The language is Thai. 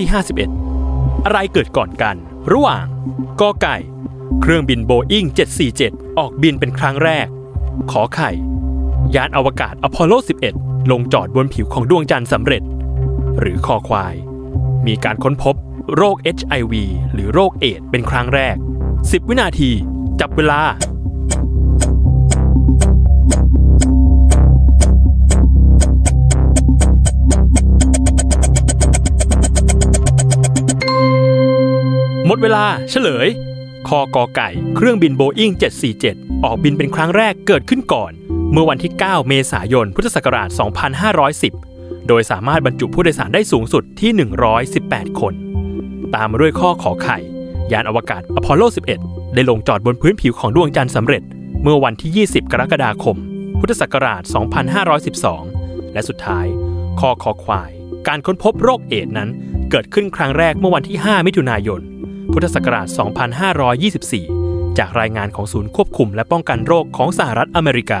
ที่ 51 อะไรเกิดก่อนกัน ระหว่างกอไก่ เครื่องบินโบอิ้ง747 ออกบินเป็นครั้งแรก ขอไข่ ยานอวกาศอพอลโล 11 ลงจอดบนผิวของดวงจันทร์สำเร็จ หรือคอควาย มีการค้นพบโรค HIV หรือโรคเอดส์เป็นครั้งแรก 10 วินาที จับเวลา หมดเวลาเฉลยคอกอไก่ เครื่องบินโบอิ้ง747 ออกบินเป็นครั้งแรกเกิดขึ้นก่อน เมื่อวันที่ 9 เมษายน พุทธศักราช 2510 โดยสามารถบรรจุผู้โดยสารได้สูงสุดที่ 118 คน ตามมาด้วยข้อขอไข่ ยานอวกาศอพอลโล 11 ได้ลงจอดบนพื้นผิวของดวงจันทร์สำเร็จ เมื่อวันที่ 20 กรกฎาคม พุทธศักราช 2512 และสุดท้ายขอคอควาย การค้นพบโรคเอดส์นั้นเกิดขึ้นครั้งแรกเมื่อวันที่ 5 มิถุนายน พุทธศักราช 2524 จากรายงานของศูนย์ควบคุมและป้องกันโรคของสหรัฐอเมริกา